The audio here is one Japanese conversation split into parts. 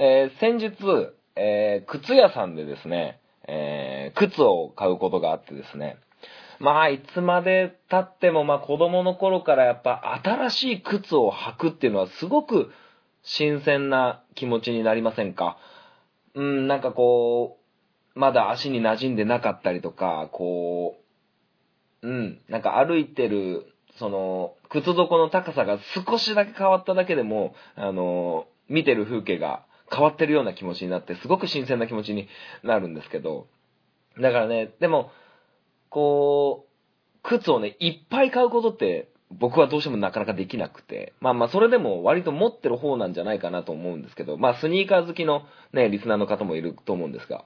えー、先日、えー、靴屋さんでですね、えー、靴を買うことがあってですね、まあ、いつまで経っても、まあ、子供の頃からやっぱ新しい靴を履くっていうのはすごく新鮮な気持ちになりませんか？うん、なんかこう、まだ足に馴染んでなかったりとか、こう、うん、なんか歩いてる、その、靴底の高さが少しだけ変わっただけでも、あの、見てる風景が変わってるような気持ちになって、すごく新鮮な気持ちになるんですけど、だからね、でも、こう、靴をね、いっぱい買うことって僕はどうしてもなかなかできなくて、まあまあそれでも割と持ってる方なんじゃないかなと思うんですけど、まあスニーカー好きのね、リスナーの方もいると思うんですが、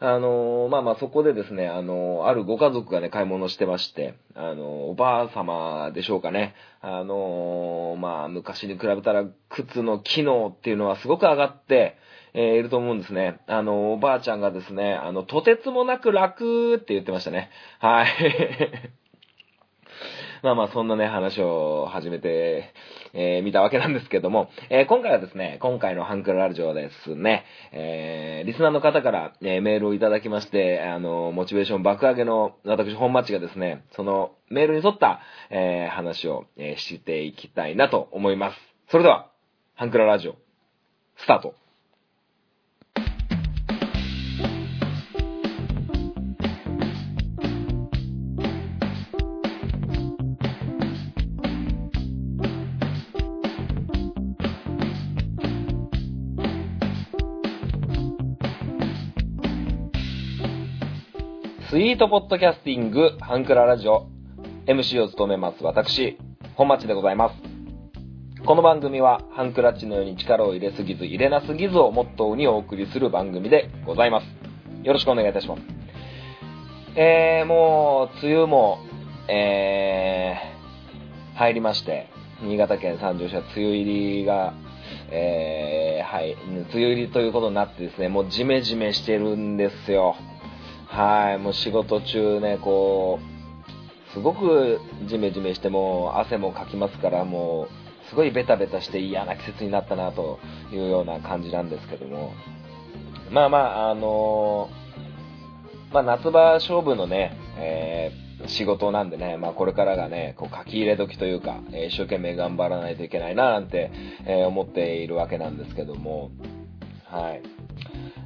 あのー、まあまあそこでですね、あのー、あるご家族がね、買い物してまして、あのー、おばあ様でしょうかね、あのまあ昔に比べたら靴の機能っていうのはすごく上がって、えー、いると思うんですね。あの、おばあちゃんがですね、あの、とてつもなく楽って言ってましたね。はい。まあまあ、そんなね、話を始めて、えー、見たわけなんですけども、えー、今回はですね、今回のハンクルラジオはですね、えー、リスナーの方から、え、メールをいただきまして、あの、モチベーション爆上げの、私、本町がですね、その、メールに沿った、え、話を、え、していきたいなと思います。それでは、ハンクララジオ、スタート。スイートポッドキャスティング、ハンクララジオ、MC を務めます私、本町でございます。この番組は、ハンクラッチのように力を入れすぎず、入れなすぎずをモットーにお送りする番組でございます。よろしくお願いいたします。えー、もう、梅雨も、えー、入りまして、新潟県三条市は梅雨入りが、えー、はい、梅雨入りということになってですね、もうジメジメしてるんですよ。はい、もう仕事中ね、こう、すごくジメジメしても汗もかきますから、もう、すごいベタベタして嫌な季節になったなというような感じなんですけども。まあまあ、あのー、まあ夏場勝負のね、えー、仕事なんでね、まあこれからがね、こう書き入れ時というか、え、一生懸命頑張らないといけないななんて、え、思っているわけなんですけども、はい。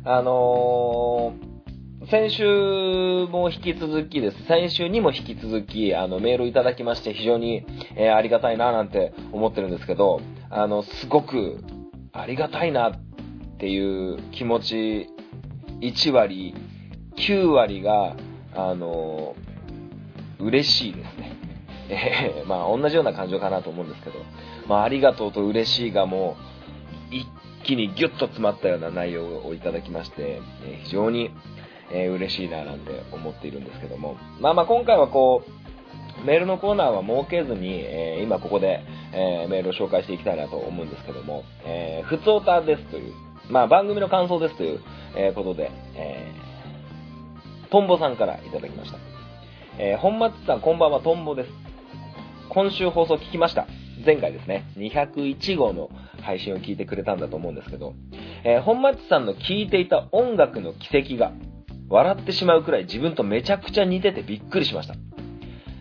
あのー先週も引き続きです。先週にも引き続き、あの、メールをいただきまして、非常に、えー、ありがたいな、なんて思ってるんですけど、あの、すごく、ありがたいな、っていう気持ち、1割、9割が、あの、嬉しいですね。えー、まあ、同じような感情かなと思うんですけど、まあ、ありがとうと嬉しいがもう、一気にギュッと詰まったような内容をいただきまして、えー、非常に、えー、嬉しいななんて思っているんですけども。まあまあ今回はこう、メールのコーナーは設けずに、えー、今ここで、えー、メールを紹介していきたいなと思うんですけども、えー、ふつおたですという、まあ番組の感想ですという、え、ことで、えー、トンボさんからいただきました。えー、本松さんこんばんはトンボです。今週放送聞きました。前回ですね、201号の配信を聞いてくれたんだと思うんですけど、えー、本町さんの聞いていた音楽の奇跡が笑ってしまうくらい自分とめちゃくちゃ似ててびっくりしました。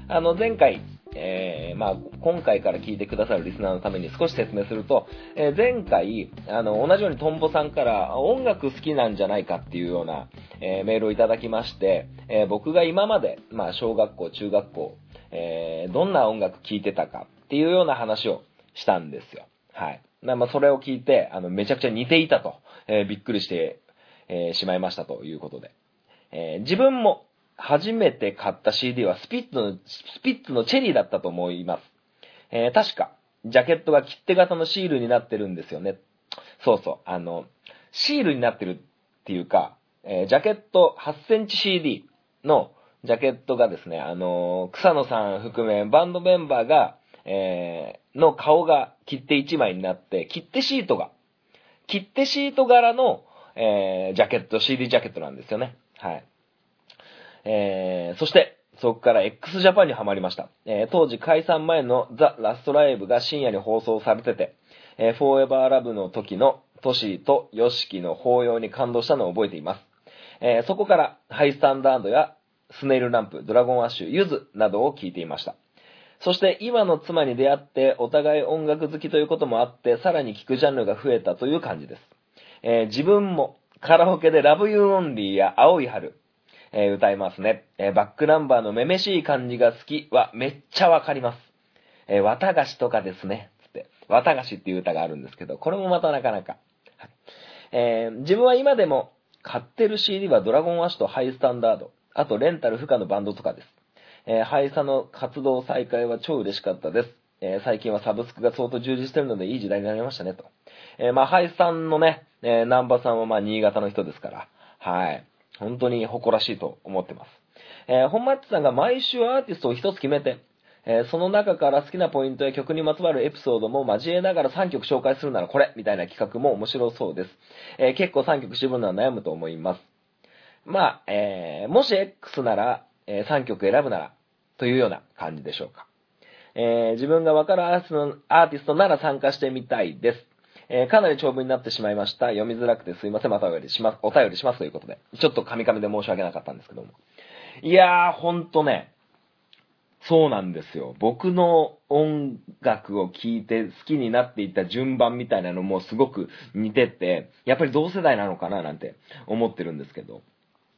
あの、前回、えー、まあ、今回から聞いてくださるリスナーのために少し説明すると、えー、前回、あの、同じようにトンボさんから音楽好きなんじゃないかっていうような、えー、メールをいただきまして、え僕が今まで、まあ、小学校、中学校、えどんな音楽聴いてたかっていうような話をしたんですよ。はい。まあ、それを聞いて、あの、めちゃくちゃ似ていたと、えびっくりして、えしまいましたということで。えー、自分も初めて買った CD はスピッツの、スピッツのチェリーだったと思います。えー、確か、ジャケットが切手型のシールになってるんですよね。そうそう、あの、シールになってるっていうか、えー、ジャケット8センチ CD のジャケットがですね、あの草野さん含めバンドメンバーが、えー、の顔が切手1枚になって、切手シートが、切手シート柄の、えー、ジャケット、CD ジャケットなんですよね。はい。えー、そして、そこから x ジャパンにはまりました。えー、当時解散前のザ・ラストライブが深夜に放送されてて、えー、フォーエバーラブの時のトシーとヨシキの法要に感動したのを覚えています。えー、そこからハイスタンダードやスネイルランプ、ドラゴンアッシュ、ユズなどを聴いていました。そして今の妻に出会ってお互い音楽好きということもあってさらに聴くジャンルが増えたという感じです。えー、自分もカラオケで Love You Only や青い春、えー、歌いますね。えー、バックナンバーのめめしい感じが好きはめっちゃわかります。えー、綿菓子とかですね。つって、綿菓子っていう歌があるんですけど、これもまたなかなか。えー、自分は今でも買ってる CD はドラゴンアッシュとハイスタンダード、あとレンタル不可のバンドとかです。えー、ハイサの活動再開は超嬉しかったです。えー、最近はサブスクが相当充実してるのでいい時代になりましたね、と。えー、まあ、ハイさんのね、えー、南波さんはまあ、新潟の人ですから、はい。本当に誇らしいと思ってます。えー、本マッチさんが毎週アーティストを一つ決めて、えー、その中から好きなポイントや曲にまつわるエピソードも交えながら3曲紹介するならこれみたいな企画も面白そうです。えー、結構3曲絞るのは悩むと思います。まあ、えー、もし X なら、え3曲選ぶなら、というような感じでしょうか。え自分がわかるアーティストなら参加してみたいです。えー、かなり長文になってしまいました。読みづらくてすいません。またお便りします。お便りしますということで。ちょっとカミカミで申し訳なかったんですけども。いやー、ほんとね、そうなんですよ。僕の音楽を聴いて好きになっていった順番みたいなのもすごく似てて、やっぱり同世代なのかななんて思ってるんですけど。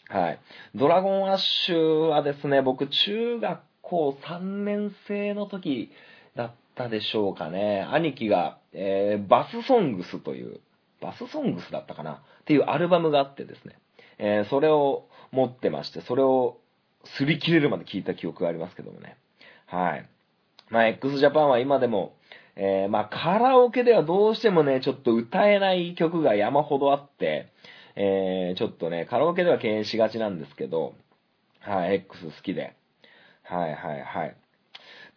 はい。ドラゴンアッシュはですね、僕中学校3年生の時だったでしょうかね。兄貴が、えー、バスソングスという、バスソングスだったかなっていうアルバムがあってですね。えー、それを持ってまして、それを擦り切れるまで聞いた記憶がありますけどもね。はい。まあ、x ジャパンは今でも、えー、まあ、カラオケではどうしてもね、ちょっと歌えない曲が山ほどあって、えー、ちょっとね、カラオケでは敬遠しがちなんですけど、はい、X 好きで。はいはいはい。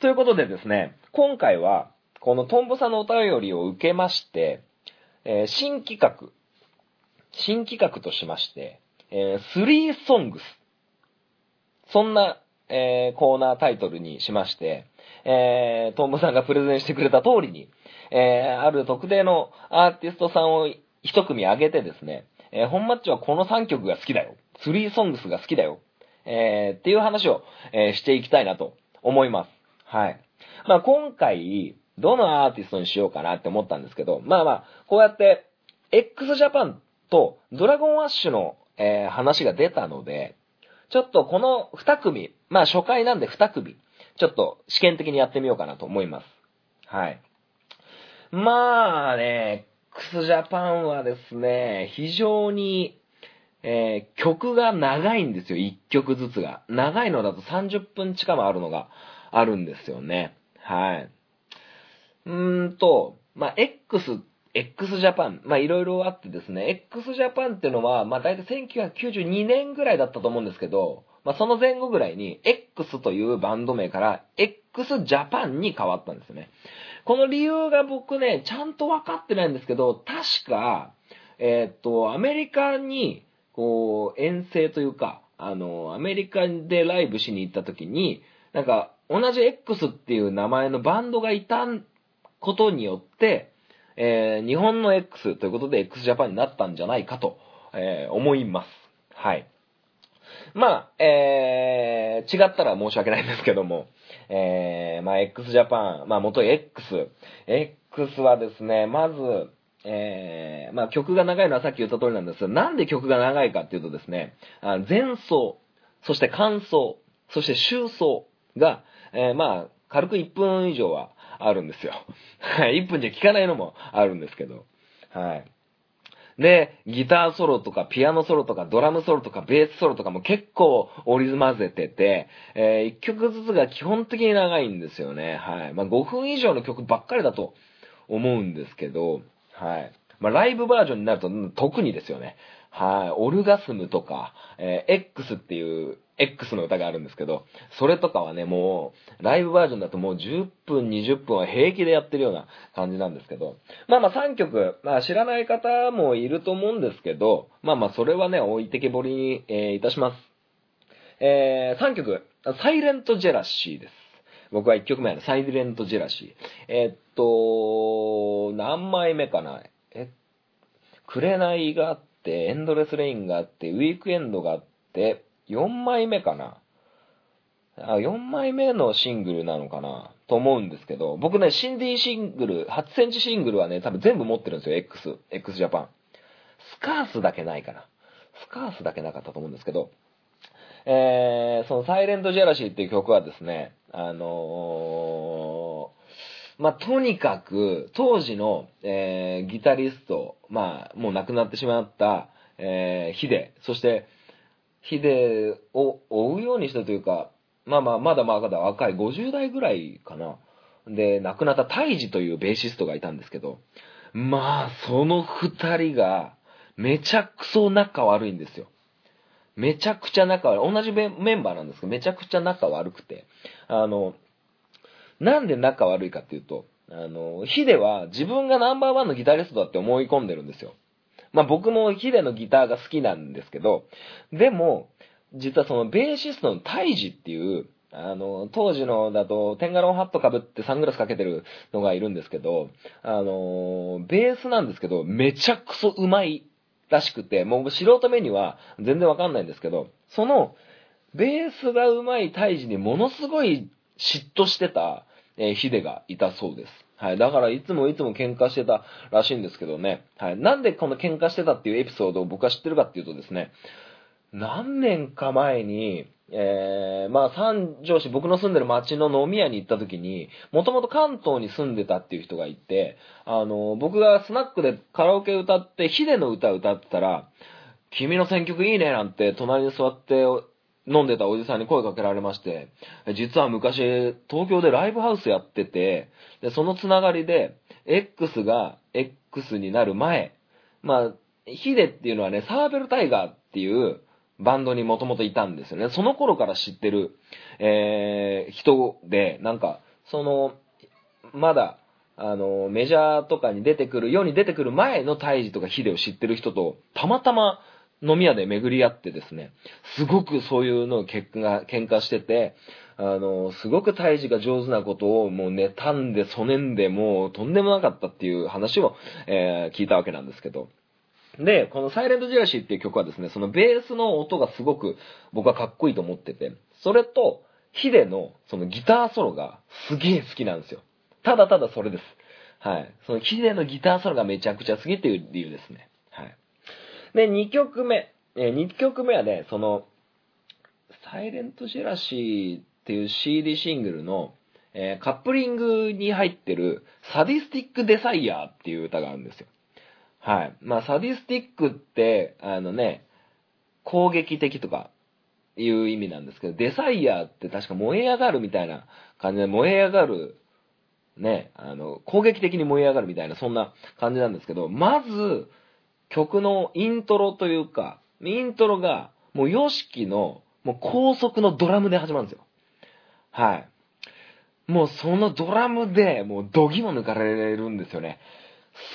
ということでですね、今回は、このトンボさんのお便りを受けまして、えー、新企画、新企画としまして、えー、スリーソングス。そんな、えー、コーナータイトルにしまして、えー、トンボさんがプレゼンしてくれた通りに、えー、ある特定のアーティストさんを一組挙げてですね、えー、本マッチはこの3曲が好きだよ。スリーソングスが好きだよ。えー、っていう話を、えー、していきたいなと思います。はい。まあ今回、どのアーティストにしようかなって思ったんですけど、まあまあ、こうやって、x ジャパンとドラゴンアッシュの、えー、話が出たので、ちょっとこの2組、まあ初回なんで2組、ちょっと試験的にやってみようかなと思います。はい。まあね、x ジャパンはですね、非常に、えー、曲が長いんですよ、1曲ずつが。長いのだと30分近くあるのがあるんですよね。はい。うーんと、まあ、X、x ジャパン、まあ、いろいろあってですね、x ジャパンっていうのは、まあ、大体1992年ぐらいだったと思うんですけど、まあ、その前後ぐらいに、X というバンド名から、x ジャパンに変わったんですよね。この理由が僕ね、ちゃんと分かってないんですけど、確か、えー、っと、アメリカに、こう、遠征というか、あの、アメリカでライブしに行った時に、なんか、同じ X っていう名前のバンドがいたんことによって、えー、日本の X ということで x ジャパンになったんじゃないかと、えー、思います。はい。まあ、えー、違ったら申し訳ないんですけども、えー、まあ、x ジャパン、まあ、元 X。X はですね、まず、えー、まあ、曲が長いのはさっき言った通りなんですが、なんで曲が長いかっていうとですね、あ前奏、そして感想、そして終奏が、えー、まあ、軽く1分以上はあるんですよ。はい、1分じゃ効かないのもあるんですけど。はい。で、ギターソロとかピアノソロとかドラムソロとかベースソロとかも結構織り交ぜてて、えー、1曲ずつが基本的に長いんですよね。はい。まあ、5分以上の曲ばっかりだと思うんですけど、はい。まあ、ライブバージョンになると特にですよね。はい。オルガスムとか、えー、X っていう X の歌があるんですけど、それとかはね、もう、ライブバージョンだともう10分、20分は平気でやってるような感じなんですけど、まあまあ3曲、まあ知らない方もいると思うんですけど、まあまあそれはね、置いてけぼりに、えー、いたします。えー、3曲、サイレントジェラシーです。僕は1曲目のサイレントジェラシー。えー、っと、何枚目かなえ紅があって、エンドレスレインがあって、ウィークエンドがあって、4枚目かな。あ、4枚目のシングルなのかなと思うんですけど、僕ね、シンディシングル、8センチシングルはね、多分全部持ってるんですよ、X、X ジャパン。スカースだけないかな。スカースだけなかったと思うんですけど、えー、そのサイレントジェラシーっていう曲はですね、あのー、まあ、とにかく、当時の、えー、ギタリスト、まあ、もう亡くなってしまった、えー、ヒデ、そして、ヒデを追うようにしたというか、まあまあ、まだまだ若い、50代ぐらいかな。で、亡くなったタイジというベーシストがいたんですけど、まあ、その二人が、めちゃくそ仲悪いんですよ。めちゃくちゃ仲悪い。同じメメンバーなんですけど、めちゃくちゃ仲悪くて。あの、なんで仲悪いかっていうと、あの、ヒデは自分がナンバーワンのギタリストだって思い込んでるんですよ。まあ僕もヒデのギターが好きなんですけど、でも、実はそのベーシストのタイジっていう、あの、当時のだと、テンガロンハット被ってサングラスかけてるのがいるんですけど、あの、ベースなんですけど、めちゃくそ上手いらしくて、もう素人目には全然わかんないんですけど、その、ベースが上手いタイジにものすごい嫉妬してた、えヒデがいたそうです。はい。だから、いつもいつも喧嘩してたらしいんですけどね。はい。なんでこの喧嘩してたっていうエピソードを僕は知ってるかっていうとですね、何年か前に、えー、まあ三条市、僕の住んでる町の飲み屋に行った時に、もともと関東に住んでたっていう人がいて、あの、僕がスナックでカラオケ歌って、ヒデの歌歌ってたら、君の選曲いいねなんて隣に座って飲んでたおじさんに声かけられまして、実は昔東京でライブハウスやってて、で、そのつながりで、X が X になる前、まあ、ヒデっていうのはね、サーベルタイガーっていうバンドにもともといたんですよね。その頃から知ってる、えー、人で、なんか、その、まだ、あの、メジャーとかに出てくる、世に出てくる前のタイジとかヒデを知ってる人と、たまたま飲み屋で巡り合ってですね、すごくそういうのを喧嘩してて、あの、すごくタイジが上手なことをもう妬んで、そねんで、もうとんでもなかったっていう話を、えー聞いたわけなんですけど。で、このサイレントジェラシーっていう曲はですね、そのベースの音がすごく僕はかっこいいと思ってて、それと、ヒデのそのギターソロがすげえ好きなんですよ。ただただそれです。はい。そのヒデのギターソロがめちゃくちゃ好きっていう理由ですね。はい。で、2曲目。えー、2曲目はね、その、サイレントジェラシーっていう CD シングルの、えーカップリングに入ってる、サディスティック・デサイヤーっていう歌があるんですよ。はい。まあ、サディスティックって、あのね、攻撃的とかいう意味なんですけど、デサイヤーって確か燃え上がるみたいな感じで、燃え上がる、ね、あの、攻撃的に燃え上がるみたいな、そんな感じなんですけど、まず、曲のイントロというか、イントロが、もう、ヨシキの、もう高速のドラムで始まるんですよ。はい。もうそのドラムで、もう度肝抜かれるんですよね。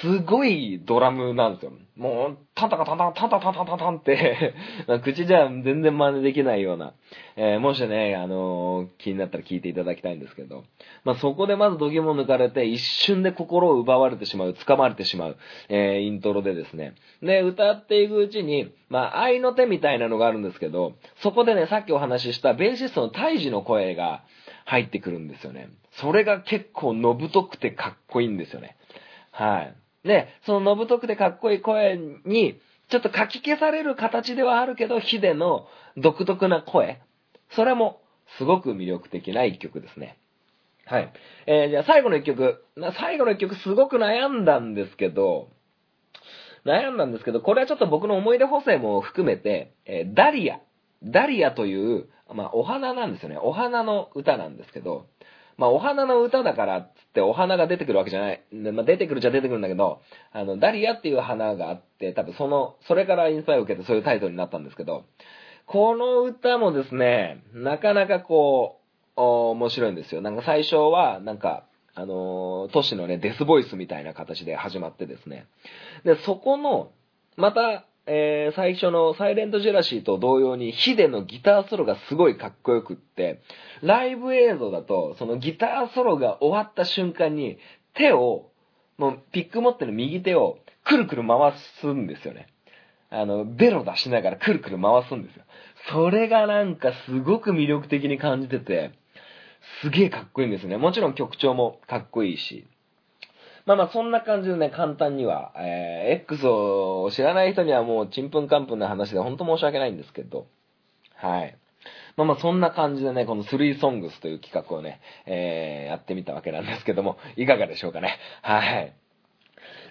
すごいドラムなんですよ。もう、タンタカタンタンタンタタンタンタンって 口じゃ全然真似できないような、えー、もしね、あのー、気になったら聞いていただきたいんですけど、まあ、そこでまずドギモ抜かれて、一瞬で心を奪われてしまう、掴まれてしまう、えー、イントロでですね。で、歌っていくうちに、まあ、愛の手みたいなのがあるんですけど、そこでね、さっきお話ししたベーシストの胎児の声が入ってくるんですよね。それが結構のぶとくてかっこいいんですよね。はい。で、そののぶとくてかっこいい声に、ちょっと書き消される形ではあるけど、ヒデの独特な声。それも、すごく魅力的な一曲ですね。はい。えーじゃあ最後の一曲。最後の一曲すごく悩んだんですけど、悩んだんですけど、これはちょっと僕の思い出補正も含めて、えーダリア。ダリアという、まあ、お花なんですよね。お花の歌なんですけど、まあ、お花の歌だからっつってお花が出てくるわけじゃない。でまあ、出てくるっちゃ出てくるんだけど、あの、ダリアっていう花があって、多分その、それからインスパイを受けてそういうタイトルになったんですけど、この歌もですね、なかなかこう、お面白いんですよ。なんか最初は、なんか、あのー都市のね、デスボイスみたいな形で始まってですね。で、そこの、また、えー最初のサイレントジェラシーと同様にヒデのギターソロがすごいかっこよくって、ライブ映像だと、そのギターソロが終わった瞬間に、手を、もうピック持ってる右手をくるくる回すんですよね。あの、ベロ出しながらくるくる回すんですよ。それがなんかすごく魅力的に感じてて、すげえかっこいいんですね。もちろん曲調もかっこいいし。まあまあそんな感じでね、簡単には、えー、X を知らない人にはもうちんぷんかんぷんな話で本当申し訳ないんですけど、はい。まあまあそんな感じでね、この3 songs という企画をね、えー、やってみたわけなんですけども、いかがでしょうかね。はい。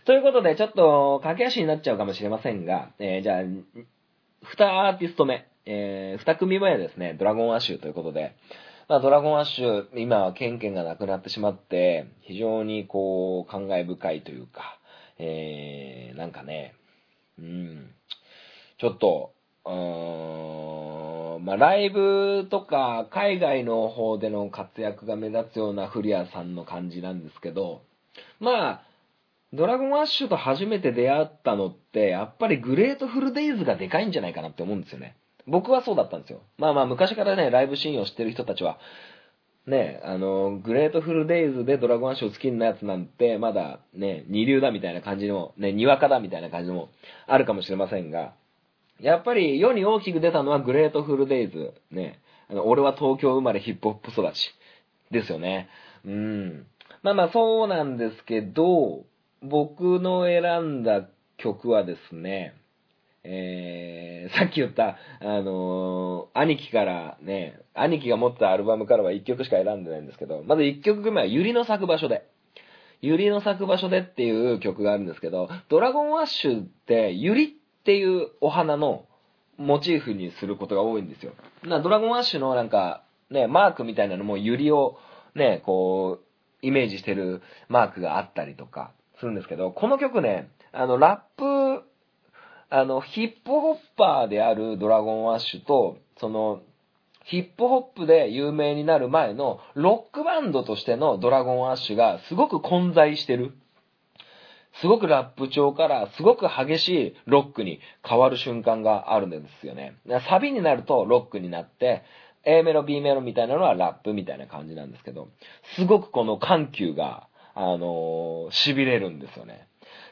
ということで、ちょっと駆け足になっちゃうかもしれませんが、えー、じゃあ、2アーティスト目、えー、2組目はですね、ドラゴンアッシュということで、まあ、ドラゴンアッシュ、今はケンケンが亡くなってしまって、非常にこう、感慨深いというか、えー、なんかね、うん、ちょっと、うーん、まあ、ライブとか、海外の方での活躍が目立つようなフリアさんの感じなんですけど、まあ、ドラゴンアッシュと初めて出会ったのって、やっぱりグレートフルデイズがでかいんじゃないかなって思うんですよね。僕はそうだったんですよ。まあまあ昔からね、ライブシーンを知ってる人たちは、ね、あの、グレートフルデイズでドラゴンアッシュを好きなやつなんて、まだね、二流だみたいな感じの、ね、にわかだみたいな感じもあるかもしれませんが、やっぱり世に大きく出たのはグレートフルデイズ。ね、あの、俺は東京生まれヒップホップ育ち。ですよね。うん。まあまあそうなんですけど、僕の選んだ曲はですね、えー、さっき言った、あのー、兄貴からね、兄貴が持ったアルバムからは1曲しか選んでないんですけど、まず1曲目はゆりの咲く場所で。ゆりの咲く場所でっていう曲があるんですけど、ドラゴンアッシュってゆりっていうお花のモチーフにすることが多いんですよ。なドラゴンアッシュのなんか、ね、マークみたいなのもゆりをね、こう、イメージしてるマークがあったりとかするんですけど、この曲ね、あの、ラップあの、ヒップホッパーであるドラゴンアッシュと、その、ヒップホップで有名になる前のロックバンドとしてのドラゴンアッシュがすごく混在してる。すごくラップ調からすごく激しいロックに変わる瞬間があるんですよね。サビになるとロックになって、A メロ、B メロみたいなのはラップみたいな感じなんですけど、すごくこの緩急が、あのー、痺れるんですよね。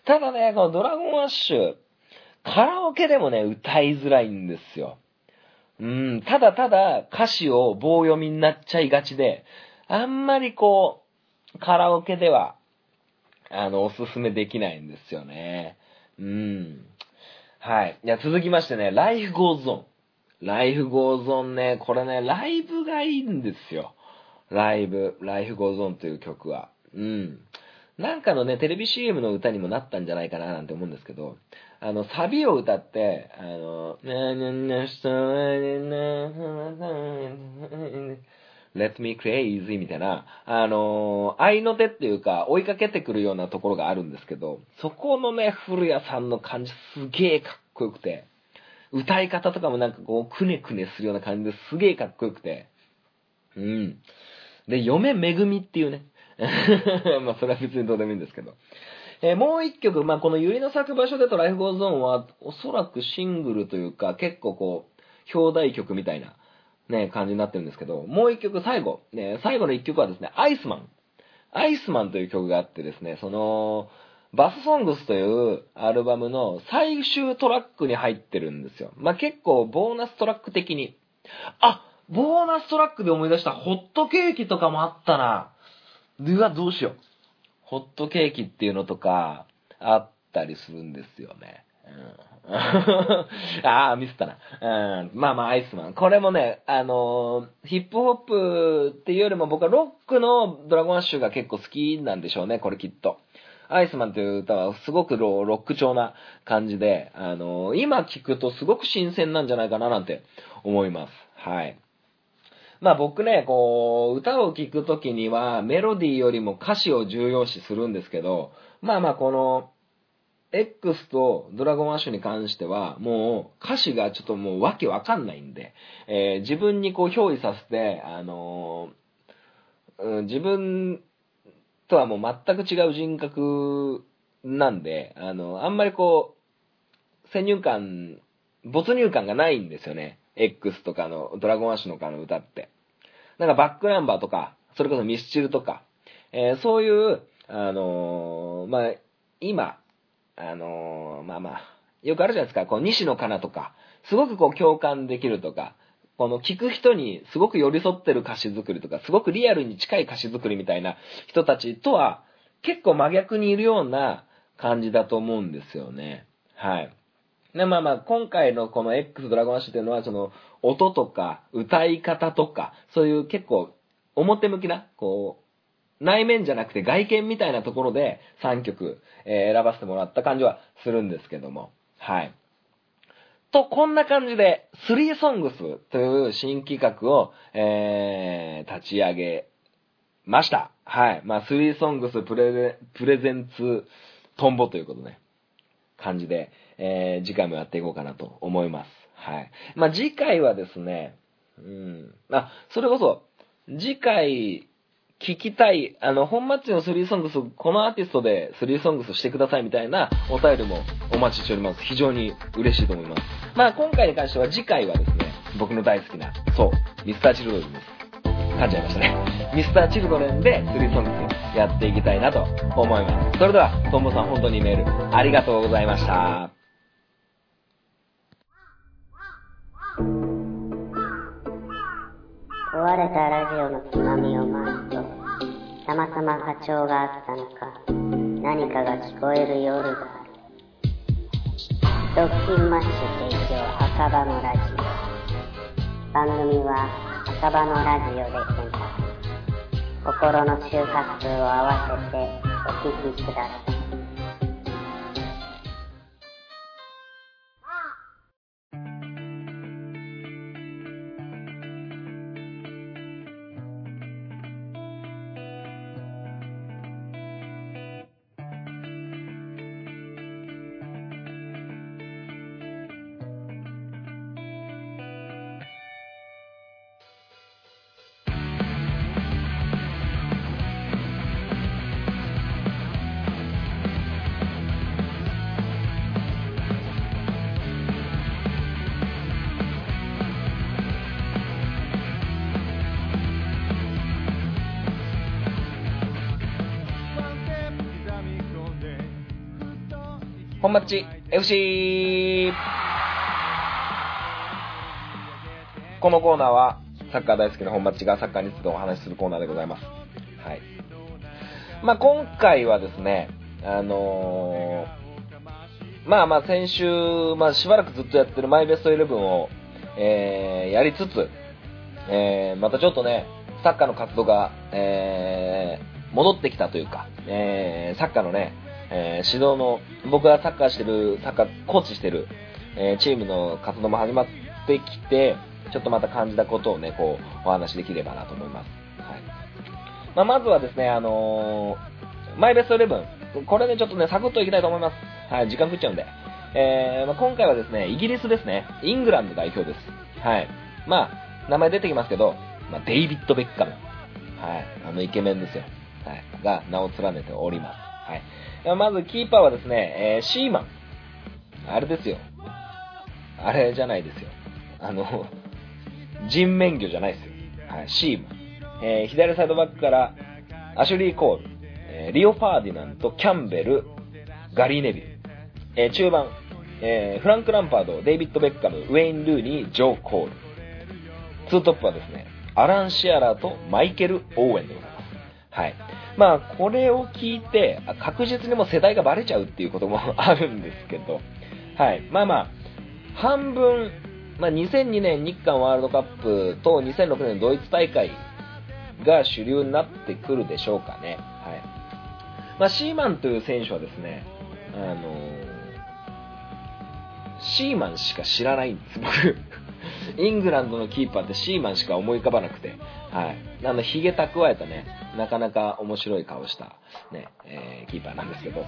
ただね、このドラゴンアッシュ、カラオケでもね、歌いづらいんですよ。うん、ただただ歌詞を棒読みになっちゃいがちで、あんまりこう、カラオケでは、あの、おすすめできないんですよね。うん。はい。じゃ続きましてね、Life Goes On。Life Goes On ね、これね、ライブがいいんですよ。ライブ、Life Goes On という曲は。うん。なんかのね、テレビ CM の歌にもなったんじゃないかななんて思うんですけど、あの、サビを歌って、あの、Let me crazy みたいな、あの、愛の手っていうか、追いかけてくるようなところがあるんですけど、そこのね、古谷さんの感じすげえかっこよくて、歌い方とかもなんかこう、くねくねするような感じですげえかっこよくて、うん。で、嫁めぐみっていうね、まあそれは別にどうでもいいんですけど、えー、もう一曲、まあ、この百合の咲く場所でと Life Goes On は、おそらくシングルというか、結構こう、表題曲みたいな、ね、感じになってるんですけど、もう一曲、最後、ね、最後の一曲はですね、 Iceman。Iceman という曲があってですね、その、バスソングスというアルバムの最終トラックに入ってるんですよ。まあ、結構ボーナストラック的に。あボーナストラックで思い出したホットケーキとかもあったな。うわ、どうしよう。ホットケーキっていうのとか、あったりするんですよね。うん、ああ、ミスったな。うん、まあまあ、アイスマン。これもね、あのー、ヒップホップっていうよりも僕はロックのドラゴンアッシュが結構好きなんでしょうね、これきっと。アイスマンという歌はすごくロック調な感じで、あのー、今聞くとすごく新鮮なんじゃないかななんて思います。はい。まあ僕ね、こう、歌を聴くときにはメロディーよりも歌詞を重要視するんですけど、まあまあこの、X とドラゴンアッシュに関しては、もう歌詞がちょっともうわけわかんないんで、えー、自分にこう憑依させて、あのー、うん、自分とはもう全く違う人格なんで、あの、あんまりこう、先入観、没入感がないんですよね。X とかの、ドラゴンアッシュのかの歌って。なんかバックナンバーとか、それこそミスチルとか、えー、そういう、あのー、まあ、今、あのー、まあまあ、よくあるじゃないですか、こう、西野カナとか、すごくこう共感できるとか、この聞く人にすごく寄り添ってる歌詞作りとか、すごくリアルに近い歌詞作りみたいな人たちとは、結構真逆にいるような感じだと思うんですよね。はい。で、まあまあ、今回のこの X ドラゴンアッシュっていうのは、その、音とか、歌い方とか、そういう結構、表向きな、こう、内面じゃなくて外見みたいなところで3曲、えー、選ばせてもらった感じはするんですけども。はい。と、こんな感じで、3 songs という新企画を、えー、立ち上げました。はい。まあ、3 songs プレプレゼンツトンボということね。感じで、えー、次回もやっていこうかなと思います。はい。まあ、次回はですね、うん。あ、それこそ、次回、聞きたい、あの、本マッチの3ソングス、このアーティストで3ソングスしてくださいみたいなお便りもお待ちしております。非常に嬉しいと思います。まあ、今回に関しては次回はですね、僕の大好きな、そう、ミスターチルドレンです。噛んじゃいましたね。ミスターチルドレンで3ソングスやっていきたいなと思います。それでは、トンボさん本当にメールありがとうございました。壊れたラジオのつまみを回すと、たまたま波長があったのか、何かが聞こえる夜がある。ドッキンマッシュ提供赤羽のラジオ。番組は赤羽のラジオで検索。心の周波数を合わせてお聞きください。本町 FC! このコーナーは、サッカー大好きな本町がサッカーについてお話しするコーナーでございます。はい。まあ、今回はですね、あのー、まあまあ先週、まあしばらくずっとやってるマイベストイレブンを、えー、やりつつ、えー、またちょっとね、サッカーの活動が、えー、戻ってきたというか、えー、サッカーのね、えー、指導の、僕がサッカーしてる、サッカー、コーチしてる、えー、チームの活動も始まってきて、ちょっとまた感じたことをね、こう、お話しできればなと思います。はい。まあ、まずはですね、あのー、マイベストイレブン。これでちょっとね、サクッといきたいと思います。はい、時間食っちゃうんで。えー、まあ、今回はですね、イギリスですね。イングランド代表です。はい。まあ、名前出てきますけど、まあ、デイビッド・ベッカム。はい。あのイケメンですよ。はい。が名を連ねております。はい。まずキーパーはですね、えー、シーマン。あれですよ。あれじゃないですよ。あの、人面魚じゃないですよ。はい、シーマン。えー、左サイドバックからアシュリー・コール、えー、リオ・ファーディナント、キャンベル、ガリー・ネビル。えー、中盤、えー、フランク・ランパード、デイビッド・ベッカム、ウェイン・ルーニー、ジョー・コール。ツートップはですね、アラン・シアラーとマイケル・オーエンでございます。はい。まあ、これを聞いて、確実にも世代がバレちゃうっていうことも あるんですけど、はい。まあまあ、半分、まあ、2002年日韓ワールドカップと2006年ドイツ大会が主流になってくるでしょうかね。はい。まあ、シーマンという選手はですね、あの、シーマンしか知らないんです、僕。イングランドのキーパーってシーマンしか思い浮かばなくて、はい。あの、髭蓄えたね、なかなか面白い顔した、ね、えー、キーパーなんですけど、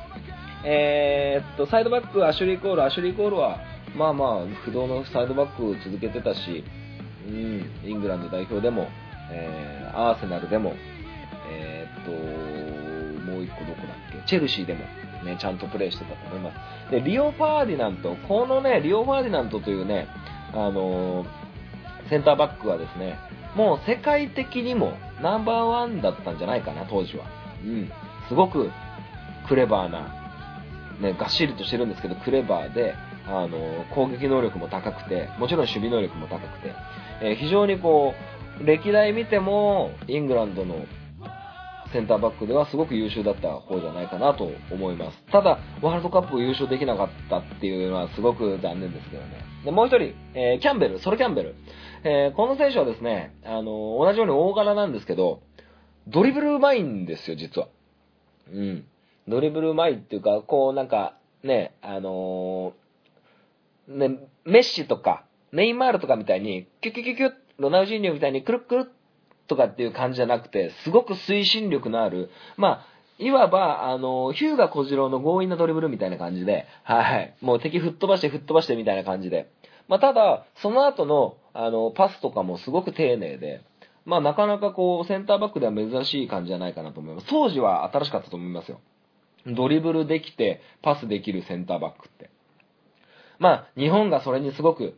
えー、っと、サイドバック、アシュリー・コール、アシュリー・コールは、まあまあ、不動のサイドバックを続けてたし、うん、イングランド代表でも、えー、アーセナルでも、えー、っと、もう一個どこだっけ、チェルシーでも、ね、ちゃんとプレーしてたと思います。で、リオ・ファーディナント、このね、リオ・ファーディナントというね、あのー、センターバックはですね、もう世界的にもナンバーワンだったんじゃないかな、当時は。うん。すごくクレバーなね、がっしりとしてるんですけど、クレバーで、あの、攻撃能力も高くて、もちろん守備能力も高くて、えー、非常にこう、歴代見ても、イングランドのセンターバックではすごく優秀だった方じゃないかなと思います。ただ、ワールドカップ優勝できなかったっていうのはすごく残念ですけどね。で、もう一人、えー、キャンベル、ソルキャンベル。えー、この選手はですね、あの、同じように大柄なんですけど、ドリブルうまいんですよ、実は。うん。ドリブルうまいっていうか、こうなんか、ね、あの、ね、メッシとか、ネイマールとかみたいに、キュキュキュキュ、ロナウジーニョみたいにくるくるとかっていう感じじゃなくて、すごく推進力のある、まあ、いわば、あの、ヒューガ小次郎の強引なドリブルみたいな感じで、はい。もう敵吹っ飛ばして吹っ飛ばしてみたいな感じで。まあ、ただ、その後の、あの、パスとかもすごく丁寧で、まあ、なかなかこう、センターバックでは珍しい感じじゃないかなと思います。当時は新しかったと思いますよ。ドリブルできて、パスできるセンターバックって。まあ、日本がそれにすごく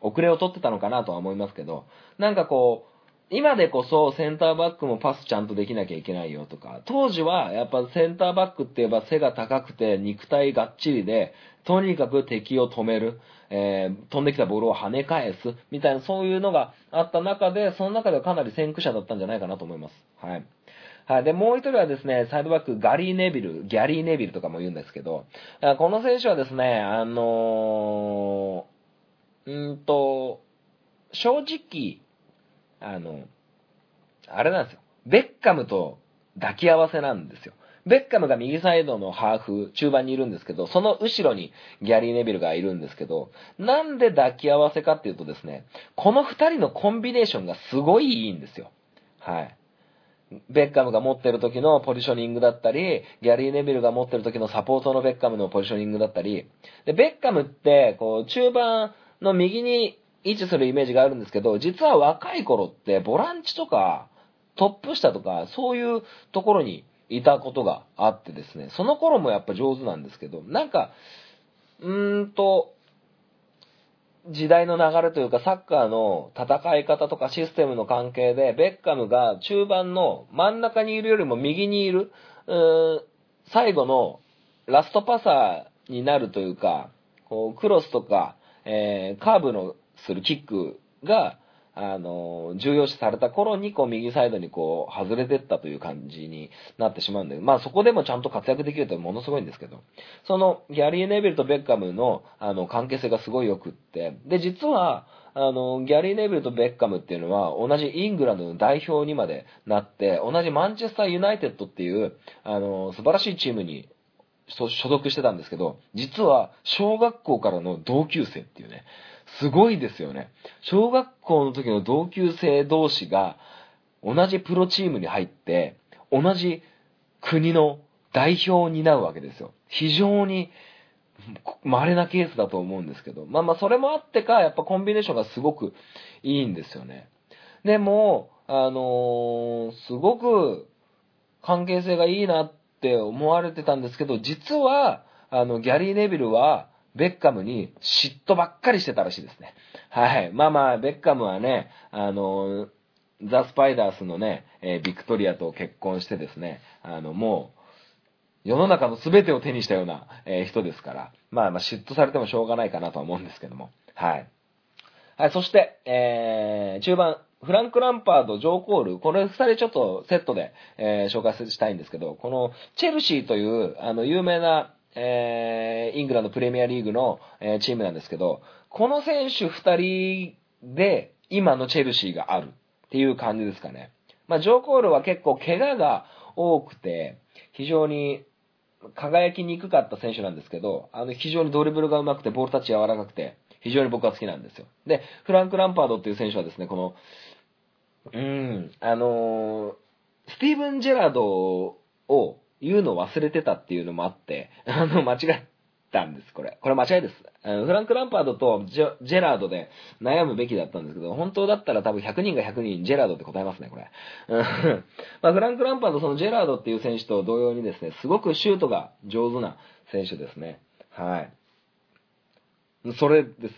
遅れを取ってたのかなとは思いますけど、なんかこう、今でこそセンターバックもパスちゃんとできなきゃいけないよとか、当時はやっぱセンターバックって言えば背が高くて肉体がっちりで、とにかく敵を止める、えー、飛んできたボールを跳ね返す、みたいなそういうのがあった中で、その中ではかなり先駆者だったんじゃないかなと思います。はい。はい。で、もう一人はですね、サイドバック、ガリー・ネビル、ギャリー・ネビルとかも言うんですけど、この選手はですね、あのー、んと、正直、あの、あれなんですよ。ベッカムと抱き合わせなんですよ。ベッカムが右サイドのハーフ、中盤にいるんですけど、その後ろにギャリー・ネビルがいるんですけど、なんで抱き合わせかっていうとですね、この二人のコンビネーションがすごいいいんですよ。はい。ベッカムが持ってる時のポジショニングだったり、ギャリー・ネビルが持ってる時のサポートのベッカムのポジショニングだったり、で、ベッカムって、こう、中盤の右に位置するイメージがあるんですけど、実は若い頃ってボランチとかトップ下とかそういうところにいたことがあってですね、その頃もやっぱ上手なんですけど、なんか、うーんと、時代の流れというかサッカーの戦い方とかシステムの関係で、ベッカムが中盤の真ん中にいるよりも右にいる、う最後のラストパサーになるというか、こうクロスとか、えー、カーブのするキックが、あの、重要視された頃に、こう、右サイドにこう、外れてったという感じになってしまうんで、まあそこでもちゃんと活躍できるとものすごいんですけど、その、ギャリー・ネビルとベッカムの、あの、関係性がすごい良くって、で、実は、あの、ギャリー・ネビルとベッカムっていうのは、同じイングランドの代表にまでなって、同じマンチェスター・ユナイテッドっていう、あの、素晴らしいチームに所属してたんですけど、実は小学校からの同級生っていうね、すごいですよね。小学校の時の同級生同士が同じプロチームに入って、同じ国の代表を担うわけですよ。非常に稀なケースだと思うんですけど。まあまあそれもあってか、やっぱコンビネーションがすごくいいんですよね。でも、あのー、すごく関係性がいいなって思われてたんですけど、実は、あの、ギャリー・ネビルは、ベッカムに嫉妬ばっかりしてたらしいですね。はい。まあまあ、ベッカムはね、あの、ザ・スパイダースのね、え、ビクトリアと結婚してですね、あの、もう、世の中の全てを手にしたような、え、人ですから、まあまあ嫉妬されてもしょうがないかなとは思うんですけども。はい。はい、そして、えー、中盤、フランク・ランパード、ジョー・コール、これ二人ちょっとセットで、えー、紹介したいんですけど、この、チェルシーという、あの、有名な、えー、イングランドプレミアリーグの、えー、チームなんですけど、この選手二人で今のチェルシーがあるっていう感じですかね。まあ、ジョー・コールは結構怪我が多くて、非常に輝きにくかった選手なんですけど、あの、非常にドリブルが上手くて、ボールタッチ柔らかくて、非常に僕は好きなんですよ。で、フランク・ランパードっていう選手はですね、この、うん、あのー、スティーブン・ジェラードを言うの忘れてたっていうのもあって、あの、間違ったんです、これ。これ間違いです。フランク・ランパードとジェジェラードで悩むべきだったんですけど、本当だったら多分100人が100人ジェラードって答えますね、これ。まあ、フランク・ランパード、そのジェラードっていう選手と同様にですね、すごくシュートが上手な選手ですね。はい。それです。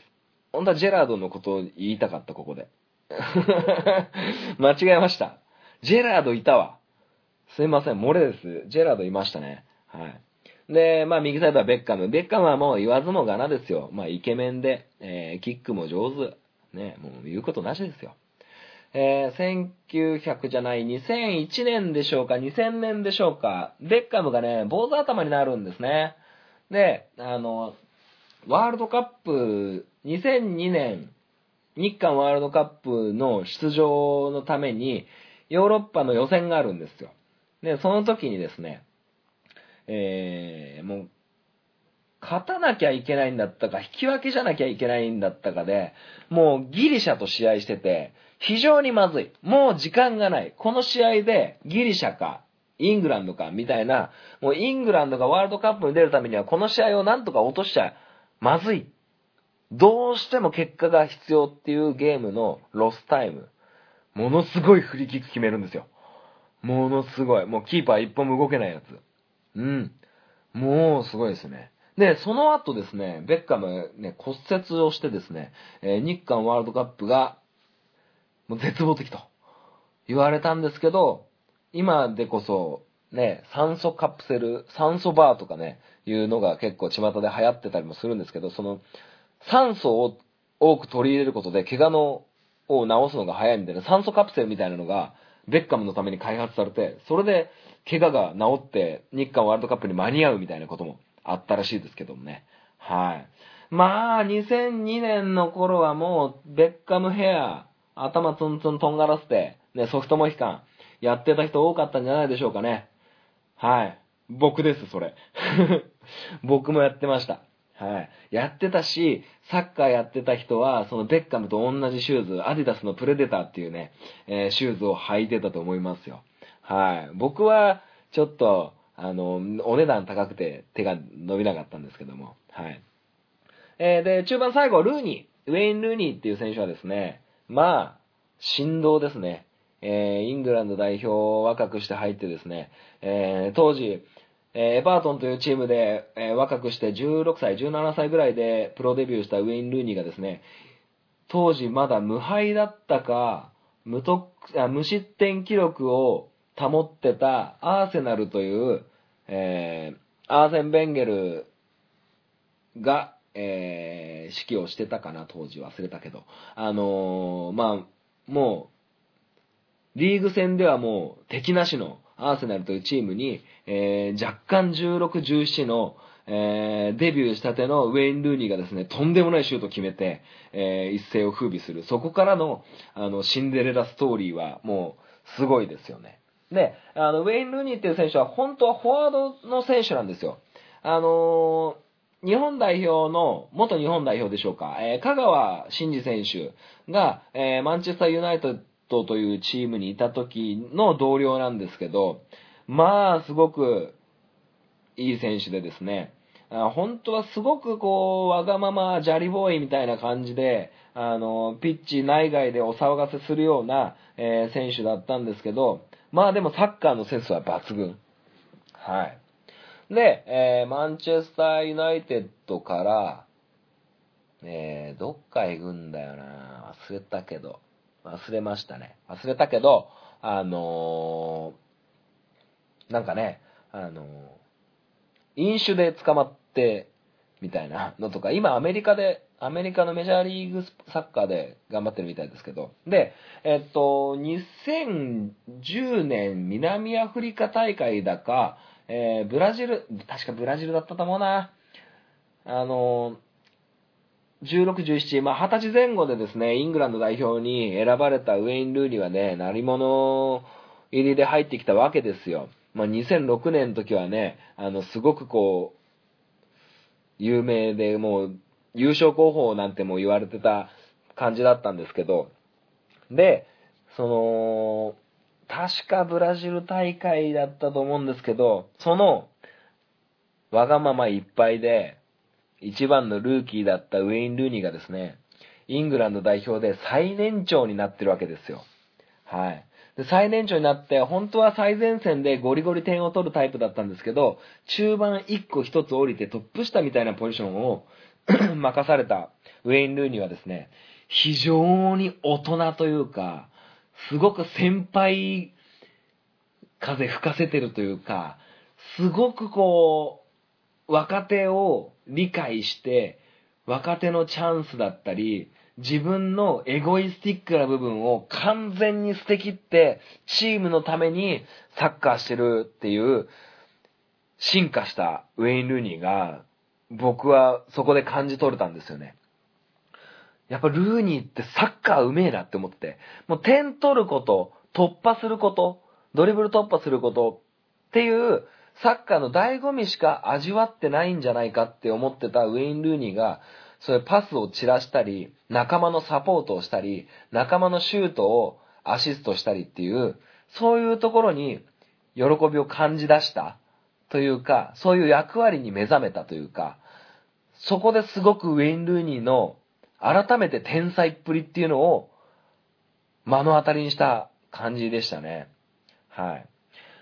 本当はジェラードのことを言いたかった、ここで。間違えました。ジェラードいたわ。すいません、漏れです。ジェラードいましたね。はい。で、まあ右サイドはベッカム。ベッカムはもう言わずもがなですよ。まあイケメンで、えー、キックも上手。ね、もう言うことなしですよ。えー、1900じゃない、2001年でしょうか、2000年でしょうか、ベッカムがね、坊主頭になるんですね。で、あの、ワールドカップ、2002年、日韓ワールドカップの出場のために、ヨーロッパの予選があるんですよ。で、その時にですね、えー、もう、勝たなきゃいけないんだったか、引き分けじゃなきゃいけないんだったかで、もうギリシャと試合してて、非常にまずい。もう時間がない。この試合でギリシャか、イングランドか、みたいな、もうイングランドがワールドカップに出るためには、この試合をなんとか落としちゃまずい。どうしても結果が必要っていうゲームのロスタイム。ものすごいフリーキック決めるんですよ。ものすごい。もうキーパー一本も動けないやつ。うん。もうすごいですね。で、その後ですね、ベッカムね、骨折をしてですね、えー、日韓ワールドカップが、もう絶望的と言われたんですけど、今でこそ、ね、酸素カプセル、酸素バーとかね、いうのが結構巷で流行ってたりもするんですけど、その、酸素を多く取り入れることで、怪我の、を治すのが早いみたいな、酸素カプセルみたいなのが、ベッカムのために開発されて、それで、怪我が治って、日韓ワールドカップに間に合うみたいなこともあったらしいですけどもね。はい。まあ、2002年の頃はもう、ベッカムヘア、頭ツンツンとんがらせて、ね、ソフトモヒカン、やってた人多かったんじゃないでしょうかね。はい。僕です、それ。僕もやってました。はい。やってたし、サッカーやってた人は、そのベッカムと同じシューズ、アディダスのプレデターっていうね、えー、シューズを履いてたと思いますよ。はい。僕は、ちょっと、あの、お値段高くて手が伸びなかったんですけども。はい。えー、で、中盤最後、ルーニー。ウェイン・ルーニーっていう選手はですね、まあ、振動ですね。えー、イングランド代表を若くして入ってですね、えー、当時、えー、エバートンというチームで、えー、若くして16歳、17歳ぐらいでプロデビューしたウェイン・ルーニーがですね、当時まだ無敗だったか、無得無失点記録を保ってたアーセナルという、えー、アーセン・ベンゲルが、えー、指揮をしてたかな、当時忘れたけど。あのー、まあ、もう、リーグ戦ではもう敵なしのアーセナルというチームに、えー、若干16、17の、えー、デビューしたてのウェイン・ルーニーがですね、とんでもないシュートを決めて、えー、一世を風靡する。そこからの、あの、シンデレラストーリーは、もう、すごいですよね。で、あの、ウェイン・ルーニーっていう選手は、本当はフォワードの選手なんですよ。あのー、日本代表の、元日本代表でしょうか、えー、香川真司選手が、えー、マンチェスターユナイテッドというチームにいた時の同僚なんですけど、まあ、すごくいい選手でですね、本当はすごくこう、わがままジャリボーイみたいな感じで、あの、ピッチ内外でお騒がせするような、えー、選手だったんですけど、まあでもサッカーのセンスは抜群。はい。で、えー、マンチェスターユナイテッドから、えー、どっか行くんだよな忘れたけど。忘れましたね。忘れたけど、あのー、なんかね、あの、飲酒で捕まって、みたいなのとか、今アメリカで、アメリカのメジャーリーグサッカーで頑張ってるみたいですけど、で、えっと、2010年南アフリカ大会だか、えー、ブラジル、確かブラジルだったと思うな。あの16、17、まあ、20歳前後でですね、イングランド代表に選ばれたウェイン・ルーニーはね、鳴り物入りで入ってきたわけですよ。まあ、2006年の時はね、あの、すごくこう、有名で、もう、優勝候補なんても言われてた感じだったんですけど、で、その、確かブラジル大会だったと思うんですけど、その、わがままいっぱいで、一番のルーキーだったウェイン・ルーニーがですね、イングランド代表で最年長になってるわけですよ。はい。で、最年長になって、本当は最前線でゴリゴリ点を取るタイプだったんですけど、中盤1個1つ降りてトップ下みたいなポジションを 任されたウェイン・ルーニーはですね、非常に大人というか、すごく先輩風吹かせてるというか、すごくこう、若手を理解して、若手のチャンスだったり、自分のエゴイスティックな部分を完全に捨てきって、チームのためにサッカーしてるっていう、進化したウェイン・ルーニーが、僕はそこで感じ取れたんですよね。やっぱルーニーってサッカーうめえなって思って、もう点取ること、突破すること、ドリブル突破することっていうサッカーの醍醐味しか味わってないんじゃないかって思ってたウェイン・ルーニーが、そういうパスを散らしたり、仲間のサポートをしたり、仲間のシュートをアシストしたりっていう、そういうところに喜びを感じ出したというか、そういう役割に目覚めたというか、そこですごくウェイン・ルーニーの改めて天才っぷりっていうのを目の当たりにした感じでしたね。はい。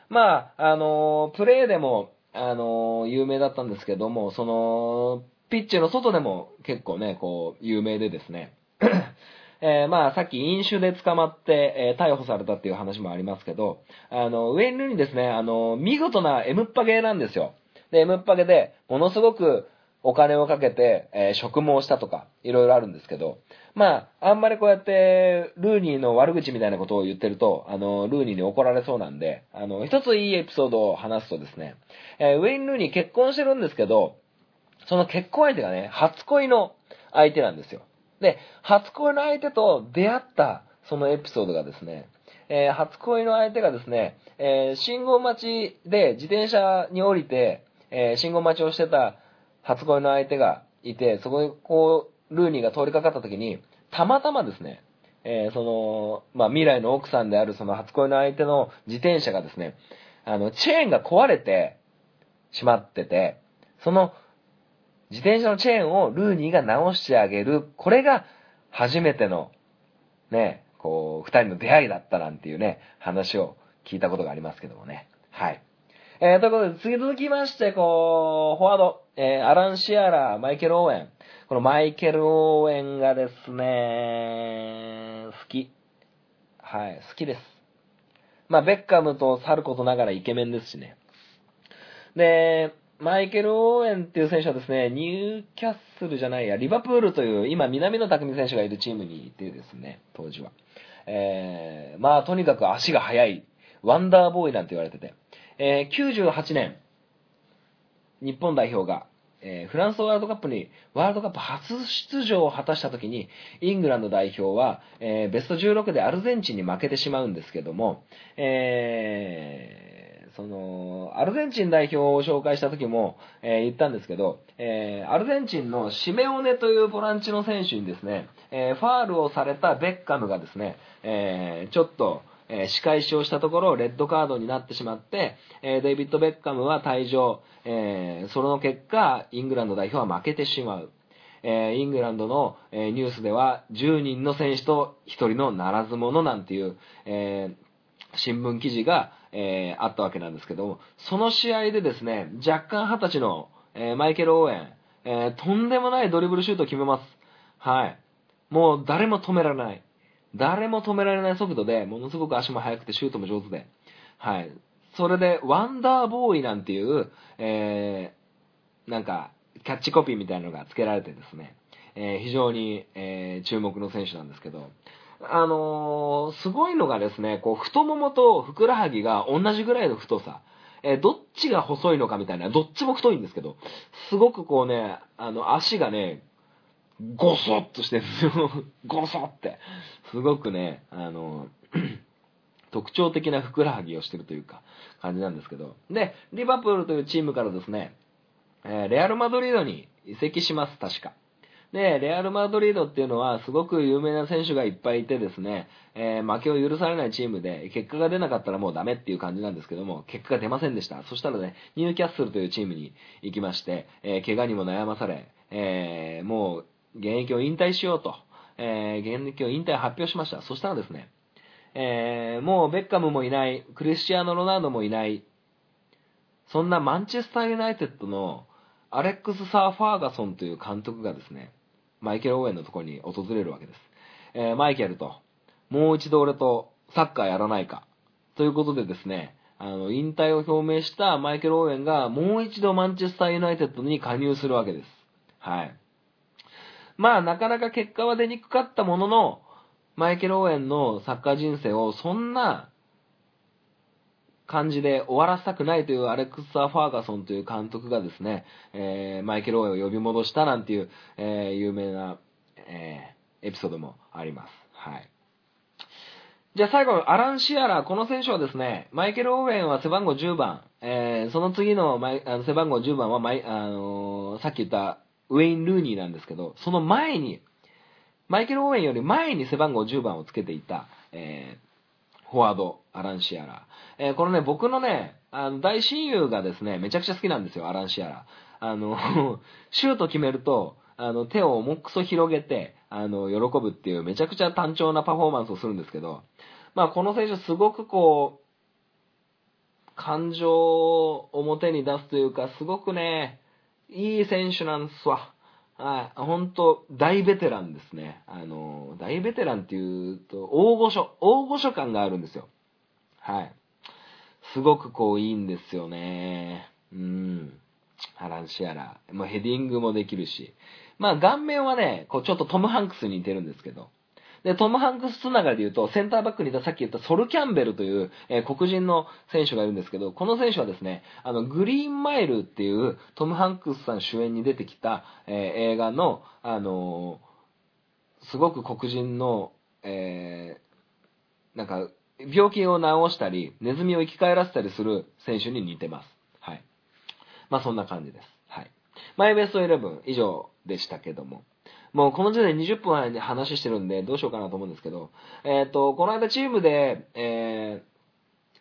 まあ、あのプレーでも、あの有名だったんですけども、その、ピッチの外でも結構ね、こう、有名でですね。えーまあ、さっき飲酒で捕まって、えー逮捕されたっていう話もありますけど、あの、ウェイン・ルーニーですね、あの、見事な M っぱげなんですよ。で、M っぱげで、ものすごくお金をかけて、えー植毛したとか、いろいろあるんですけど、まあ、あんまりこうやって、ルーニーの悪口みたいなことを言ってると、あの、ルーニーに怒られそうなんで、あの、一ついいエピソードを話すとですね、えウェイン・ルーニー結婚してるんですけど、その結婚相手がね、初恋の相手なんですよ。で、初恋の相手と出会ったそのエピソードがですね、えー初恋の相手がですね、えー信号待ちで自転車に降りて、えー信号待ちをしてた初恋の相手がいて、そこにこう、ルーニーが通りかかった時に、たまたまですね、えその、まあ、未来の奥さんであるその初恋の相手の自転車がですね、あの、チェーンが壊れてしまってて、その自転車のチェーンをルーニーが直してあげる。これが初めての、ね、こう、二人の出会いだったなんていうね、話を聞いたことがありますけどもね。はい。えー、ということで、次続きまして、こう、フォワード、えーアラン・シアラ、マイケル・オーエン。このマイケル・オーエンがですね、好き。はい、好きです。まあ、ベッカムと去ることながらイケメンですしね。で、マイケル・オーエンっていう選手はですね、ニューキャッスルじゃないや、リバプールという、今、南野拓実選手がいるチームにいてですね、当時は。えー、まあ、とにかく足が速い、ワンダーボーイなんて言われてて、えー、98年、日本代表が、えーフランスワールドカップに、ワールドカップ初出場を果たした時に、イングランド代表は、えーベスト16でアルゼンチンに負けてしまうんですけども、えーその、アルゼンチン代表を紹介した時も、えー言ったんですけど、えーアルゼンチンのシメオネというボランチの選手にですね、えファールをされたベッカムがですね、えちょっと、え仕返しをしたところ、レッドカードになってしまって、えデイビッド・ベッカムは退場、えーその結果、イングランド代表は負けてしまう。えイングランドの、えニュースでは10人の選手と1人のならず者なんていう、え新聞記事が、えーあったわけなんですけど、その試合でですね、若干20歳の、えーマイケル・オーエン、えーとんでもないドリブルシュートを決めます。はい。もう誰も止められない。誰も止められない速度で、ものすごく足も速くてシュートも上手で。はい。それで、ワンダーボーイなんていう、えーなんか、キャッチコピーみたいなのが付けられてですね、えー非常に、えー注目の選手なんですけど、あのーすごいのがですね、こう、太ももとふくらはぎが同じぐらいの太さ。えーどっちが細いのかみたいな、どっちも太いんですけど、すごくこうね、あの、足がね、ゴソッとしてるんですよ。ゴソって。すごくね、あの、特徴的なふくらはぎをしてるというか、感じなんですけど。で、リバプールというチームからですね、えレアル・マドリードに移籍します、確か。で、レアル・マドリードっていうのは、すごく有名な選手がいっぱいいてですね、えー負けを許されないチームで、結果が出なかったらもうダメっていう感じなんですけども、結果が出ませんでした。そしたらね、ニューキャッスルというチームに行きまして、えー怪我にも悩まされ、えーもう、現役を引退しようと、えー現役を引退を発表しました。そしたらですね、えーもうベッカムもいない、クリスチアーノ・ロナウドもいない、そんなマンチェスター・ユナイテッドのアレックス・サー・ファーガソンという監督がですね、マイケル・オーエンのところに訪れるわけです。えーマイケルと、もう一度俺とサッカーやらないか。ということでですね、あの、引退を表明したマイケル・オーウェンがもう一度マンチェスター・ユナイテッドに加入するわけです。はい。まあ、なかなか結果は出にくかったものの、マイケル・オーウェンのサッカー人生をそんな感じで終わらせたくないというアレク・サ・ファーガソンという監督がですね、えー、マイケル・オーウェンを呼び戻したなんていう、えー、有名な、えー、エピソードもあります。はい。じゃあ最後、アラン・シアラー、この選手はですね、マイケル・オーウェンは背番号10番、えー、その次のマイあの背番号10番はマイ、あのー、さっき言ったウェイン・ルーニーなんですけど、その前に、マイケル・オーウェンより前に背番号10番をつけていた、えー、フォワード、アラン・シアラ。えー、このね、僕のね、あの、大親友がですね、めちゃくちゃ好きなんですよ、アラン・シアラ。あの、シュート決めると、あの、手を重くそ広げて、あの、喜ぶっていうめちゃくちゃ単調なパフォーマンスをするんですけど、まあ、この選手すごくこう、感情を表に出すというか、すごくね、いい選手なんですわ。はい。本当大ベテランですね。あの、大ベテランっていうと、大御所、大御所感があるんですよ。はい。すごくこういいんですよね。うん。ハランシアラ。もうヘディングもできるし。まあ顔面はね、こうちょっとトム・ハンクスに似てるんですけど。で、トム・ハンクスつながりで言うと、センターバックにいたさっき言ったソル・キャンベルという、えー、黒人の選手がいるんですけど、この選手はですね、あの、グリーンマイルっていうトム・ハンクスさん主演に出てきた、えー、映画の、あのー、すごく黒人の、えなんか、病気を治したり、ネズミを生き返らせたりする選手に似てます。はい。まあそんな感じです。はい。マイベスト11以上でしたけども。もうこの時点で20分で話してるんで、どうしようかなと思うんですけど、えっ、ー、と、この間チームで、え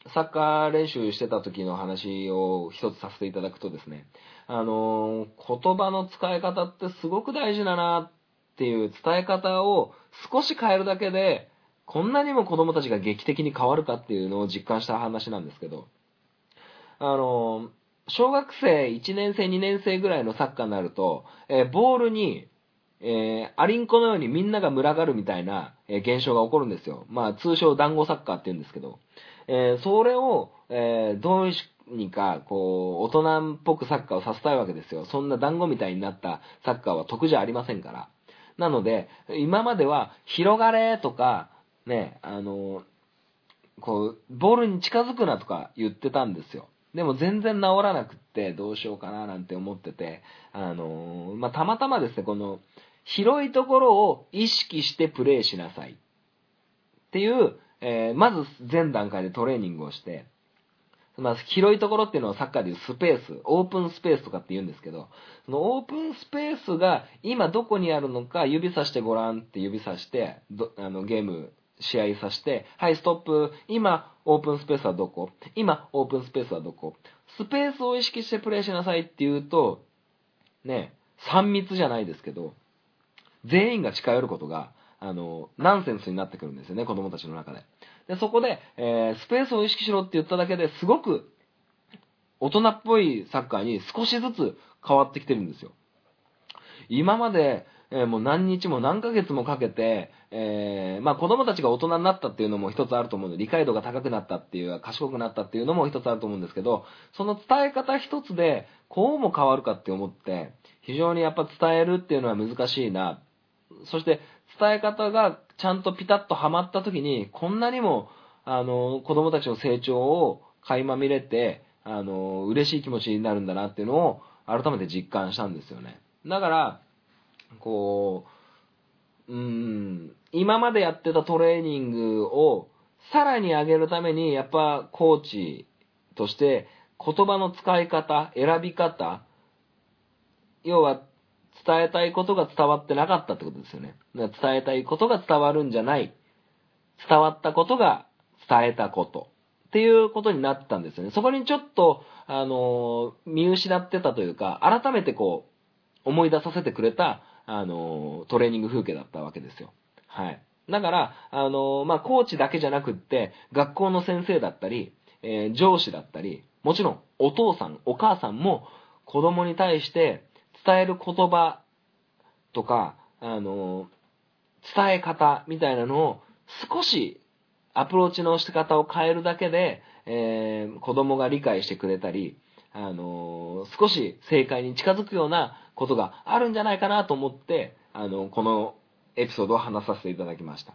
ー、サッカー練習してた時の話を一つさせていただくとですね、あのー、言葉の使い方ってすごく大事だなっていう伝え方を少し変えるだけで、こんなにも子供たちが劇的に変わるかっていうのを実感した話なんですけど、あの小学生1年生2年生ぐらいのサッカーになると、えー、ボールにえー、アリンコのようにみんなが群がるみたいな、えー、現象が起こるんですよ。まあ、通称団子サッカーって言うんですけど、えー、それを、えー、どうにか、こう、大人っぽくサッカーをさせたいわけですよ。そんな団子みたいになったサッカーは得じゃありませんから。なので、今までは、広がれとか、ね、あの、こう、ボールに近づくなとか言ってたんですよ。でも全然治らなくって、どうしようかななんて思ってて、あのまあ、たまたまですね、この、広いところを意識してプレイしなさい。っていう、えー、まず前段階でトレーニングをして、まあ、広いところっていうのはサッカーでいうスペース、オープンスペースとかって言うんですけど、そのオープンスペースが今どこにあるのか指さしてごらんって指さして、あのゲーム、試合さして、はい、ストップ、今、オープンスペースはどこ？今、オープンスペースはどこ？スペースを意識してプレイしなさいって言うと、ね、3密じゃないですけど、全員が近寄ることが、あの、ナンセンスになってくるんですよね、子供たちの中で。で、そこで、えー、スペースを意識しろって言っただけですごく、大人っぽいサッカーに少しずつ変わってきてるんですよ。今まで、えー、もう何日も何ヶ月もかけて、えー、まあ子供たちが大人になったっていうのも一つあると思うんで、理解度が高くなったっていう、賢くなったっていうのも一つあると思うんですけど、その伝え方一つで、こうも変わるかって思って、非常にやっぱ伝えるっていうのは難しいな。そして伝え方がちゃんとピタッとはまった時に、こんなにも、あの、子供たちの成長を垣間見れて、あの、嬉しい気持ちになるんだなっていうのを改めて実感したんですよね。だから、こう、うん、今までやってたトレーニングをさらに上げるために、やっぱコーチとして言葉の使い方、選び方、要は伝えたいことが伝わってなかったってことですよね。伝えたいことが伝わるんじゃない。伝わったことが伝えたこと。っていうことになったんですよね。そこにちょっと、あの、見失ってたというか、改めてこう、思い出させてくれた、あの、トレーニング風景だったわけですよ。はい。だから、あの、まあ、コーチだけじゃなくって、学校の先生だったり、え、上司だったり、もちろん、お父さん、お母さんも、子供に対して、伝える言葉とか、あの、伝え方みたいなのを少しアプローチの仕方を変えるだけで、えー、子供が理解してくれたり、あのー、少し正解に近づくようなことがあるんじゃないかなと思って、あの、このエピソードを話させていただきました。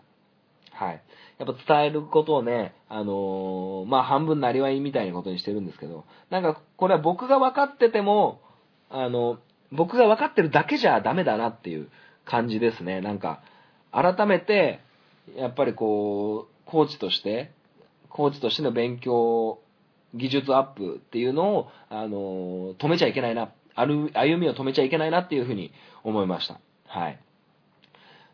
はい。やっぱ伝えることをね、あの、まあ半分なりわいみたいなことにしてるんですけど、なんかこれは僕が分かってても、あの、僕が分かってるだけじゃダメだなっていう感じですね。なんか、改めて、やっぱりこう、コーチとして、コーチとしての勉強、技術アップっていうのを、あの、止めちゃいけないな、歩みを止めちゃいけないなっていうふうに思いました。はい。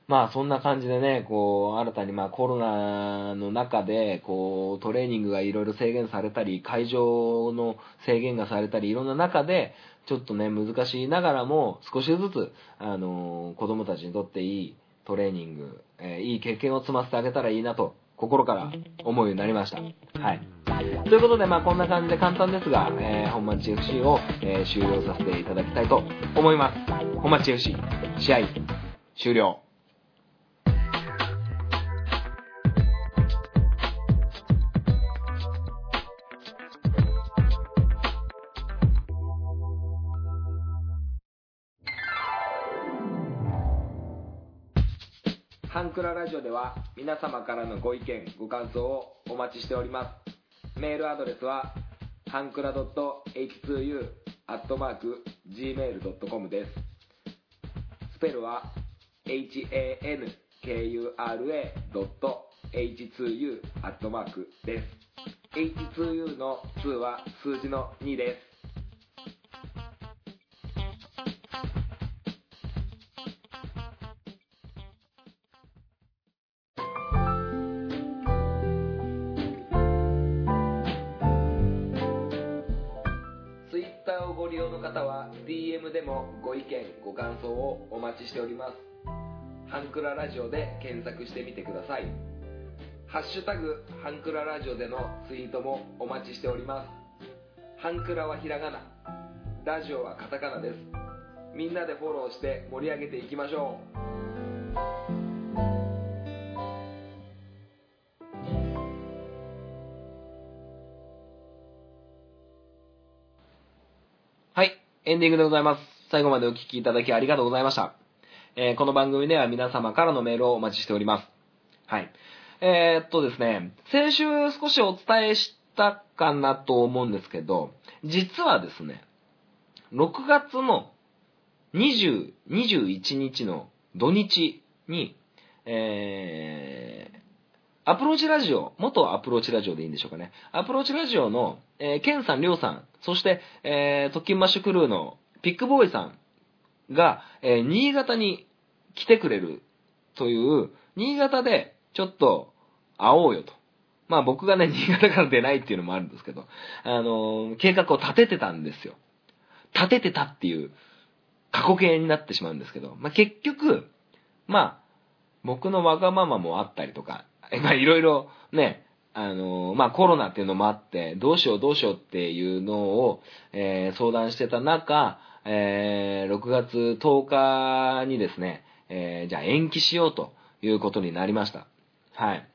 まあそんな感じでね、こう、新たにまあコロナの中で、こう、トレーニングがいろいろ制限されたり、会場の制限がされたり、いろんな中で、ちょっとね、難しいながらも、少しずつ、あの、子供たちにとっていいトレーニング、えー、いい経験を積ませてあげたらいいなと、心から思うようになりました。はい。ということで、まあこんな感じで簡単ですが、えー、本町 FC を、え、終了させていただきたいと思います。本町 FC、試合、終了。ハンクララジオでは皆様からのご意見、ご感想をお待ちしております。メールアドレスは、ハンクラ .h2u.gmail.com です。スペルは、hankura.h2u です。h2u の2は数字の2です。想をお待ちしております。ハンクララジオで検索してみてください。ハッシュタグ、ハンクララジオでのツイートもお待ちしております。ハンクラはひらがな、ラジオはカタカナです。みんなでフォローして盛り上げていきましょうはい。エンディングでございます。最後までお聞きいただきありがとうございました。えー、この番組では皆様からのメールをお待ちしております。はい。えー、っとですね、先週少しお伝えしたかなと思うんですけど、実はですね、6月の20、21日の土日に、えー、アプローチラジオ、元アプローチラジオでいいんでしょうかね。アプローチラジオの、えー、ケンさん、りょうさん、そして、えー、特勤マッシュクルーのピックボーイさんが、えー、新潟に来てくれるという、新潟でちょっと会おうよと。まあ僕がね、新潟から出ないっていうのもあるんですけど、あのー、計画を立ててたんですよ。立ててたっていう過去形になってしまうんですけど、まあ結局、まあ、僕のわがままもあったりとか、まあいろいろね、あの、まあコロナっていうのもあって、どうしようどうしようっていうのを、えー、相談してた中、えー、6月10日にですね、えー、じゃあ延期しようということになりました。はい。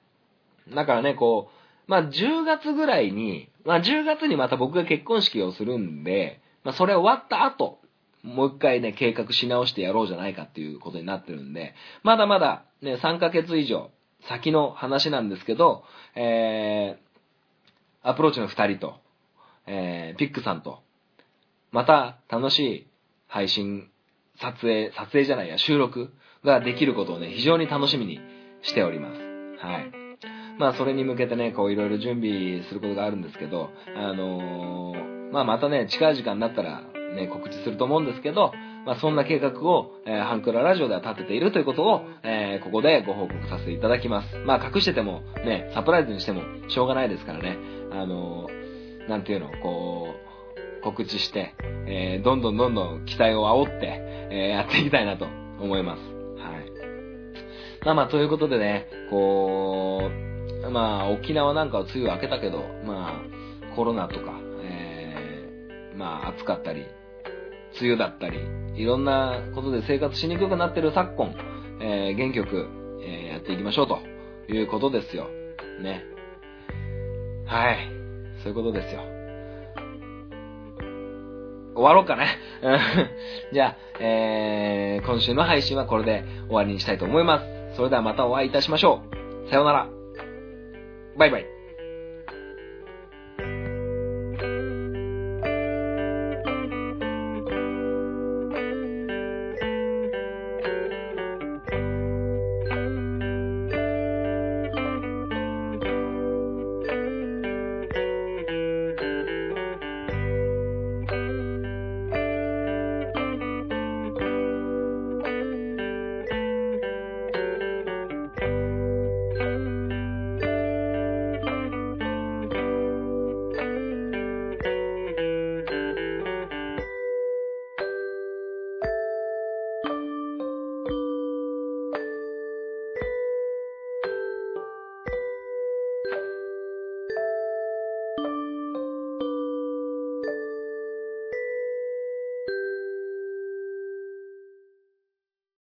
だからね、こう、まあ10月ぐらいに、まあ10月にまた僕が結婚式をするんで、まあそれ終わった後、もう一回ね、計画し直してやろうじゃないかっていうことになってるんで、まだまだね、3ヶ月以上、先の話なんですけど、えー、アプローチの二人と、えー、ピックさんと、また楽しい配信、撮影、撮影じゃないや、収録ができることをね、非常に楽しみにしております。はい。まあ、それに向けてね、こう、いろいろ準備することがあるんですけど、あのー、まあ、またね、近い時間になったら、ね、告知すると思うんですけど、まあ、そんな計画を、えー、ハンクララジオでは立てているということを、えー、ここでご報告させていただきます。まあ、隠してても、ね、サプライズにしてもしょうがないですからね。あのー、なんていうの、こう、告知して、えー、どんどんどんどん期待を煽って、えー、やっていきたいなと思います。はい。まあまあ、ということでね、こう、まあ、沖縄なんかは梅雨明けたけど、まあ、コロナとか、えー、まあ、暑かったり、梅雨だったり、いろんなことで生活しにくくなってる昨今、えー、元気よく、えー、やっていきましょうということですよ。ね。はい。そういうことですよ。終わろうかね。じゃあ、えー、今週の配信はこれで終わりにしたいと思います。それではまたお会いいたしましょう。さようなら。バイバイ。